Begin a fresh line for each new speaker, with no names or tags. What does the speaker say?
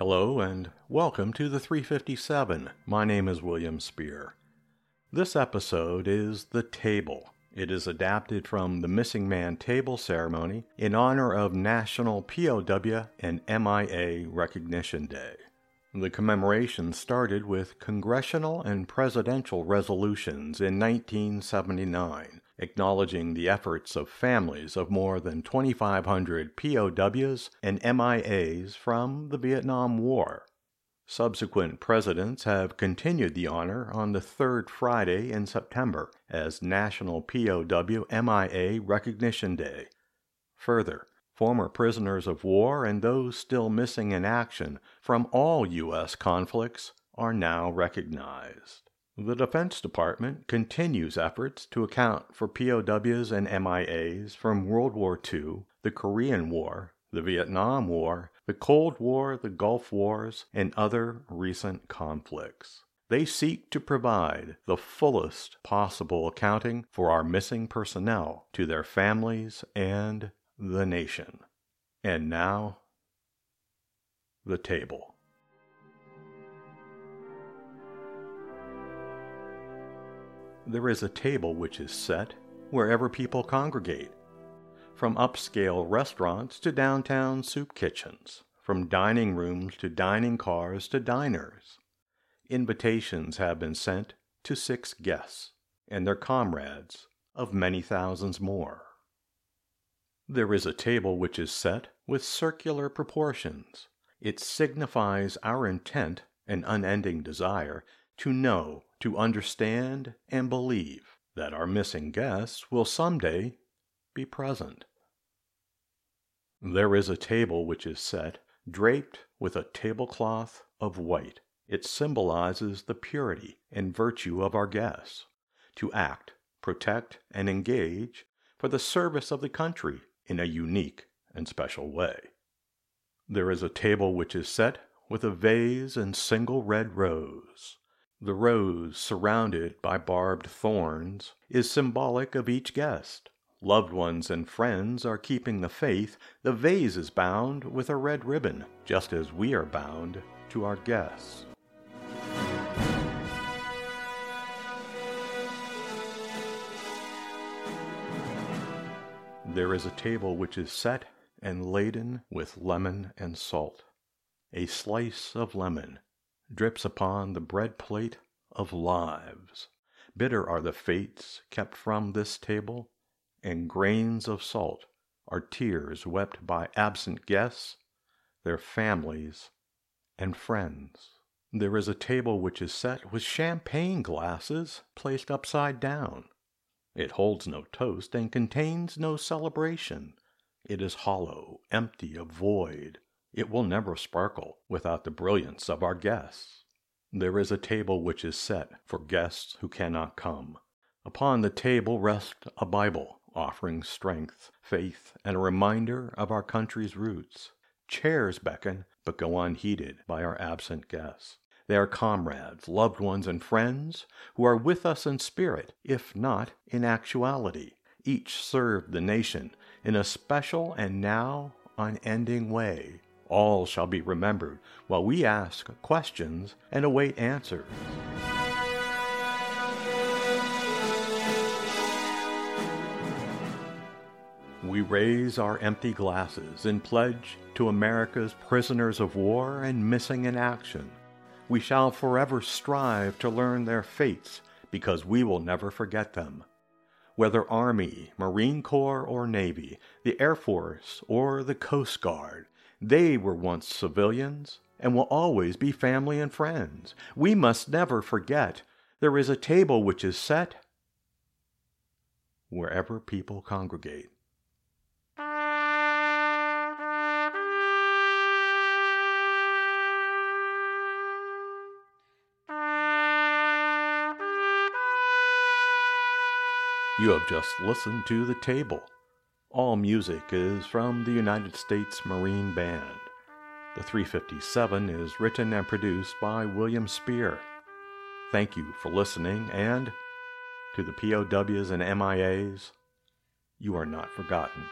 Hello and welcome to the 357. My name is William Spear. This episode is The Table. It is adapted from the Missing Man Table Ceremony in honor of National POW and MIA Recognition Day. The commemoration started with congressional and presidential resolutions in 1979 acknowledging the efforts of families of more than 2,500 POWs and MIAs from the Vietnam War. Subsequent presidents have continued the honor on the third Friday in September as National POW MIA Recognition Day. Further, former prisoners of war and those still missing in action from all U.S. conflicts are now recognized. The Defense Department continues efforts to account for POWs and MIAs from World War II, the Korean War, the Vietnam War, the Cold War, the Gulf Wars, and other recent conflicts. They seek to provide the fullest possible accounting for our missing personnel to their families and the nation. And now, the table. There is a table which is set wherever people congregate, from upscale restaurants to downtown soup kitchens, from dining rooms to dining cars to diners. Invitations have been sent to six guests and their comrades of many thousands more. There is a table which is set with circular proportions. It signifies our intent and unending desire to know to understand and believe that our missing guests will someday be present. There is a table which is set, draped with a tablecloth of white. It symbolizes the purity and virtue of our guests to act, protect, and engage for the service of the country in a unique and special way. There is a table which is set with a vase and single red rose. The rose, surrounded by barbed thorns, is symbolic of each guest. Loved ones and friends are keeping the faith. The vase is bound with a red ribbon, just as we are bound to our guests. There is a table which is set and laden with lemon and salt. A slice of lemon drips upon the bread plate of lives. Bitter are the fates kept from this table, and grains of salt are tears wept by absent guests, their families, and friends. There is a table which is set with champagne glasses placed upside down. It holds no toast and contains no celebration. It is hollow, empty of void, it will never sparkle without the brilliance of our guests. There is a table which is set for guests who cannot come. Upon the table rests a Bible offering strength, faith, and a reminder of our country's roots. Chairs beckon, but go unheeded by our absent guests. They are comrades, loved ones, and friends who are with us in spirit, if not in actuality. Each served the nation in a special and now unending way all shall be remembered while we ask questions and await answers. We raise our empty glasses in pledge to America's prisoners of war and missing in action. We shall forever strive to learn their fates because we will never forget them. Whether Army, Marine Corps, or Navy, the Air Force, or the Coast Guard, they were once civilians and will always be family and friends. We must never forget there is a table which is set wherever people congregate. You have just listened to The Table all music is from the United States Marine Band. The 357 is written and produced by William Spear. Thank you for listening, and to the POWs and MIAs, you are not forgotten.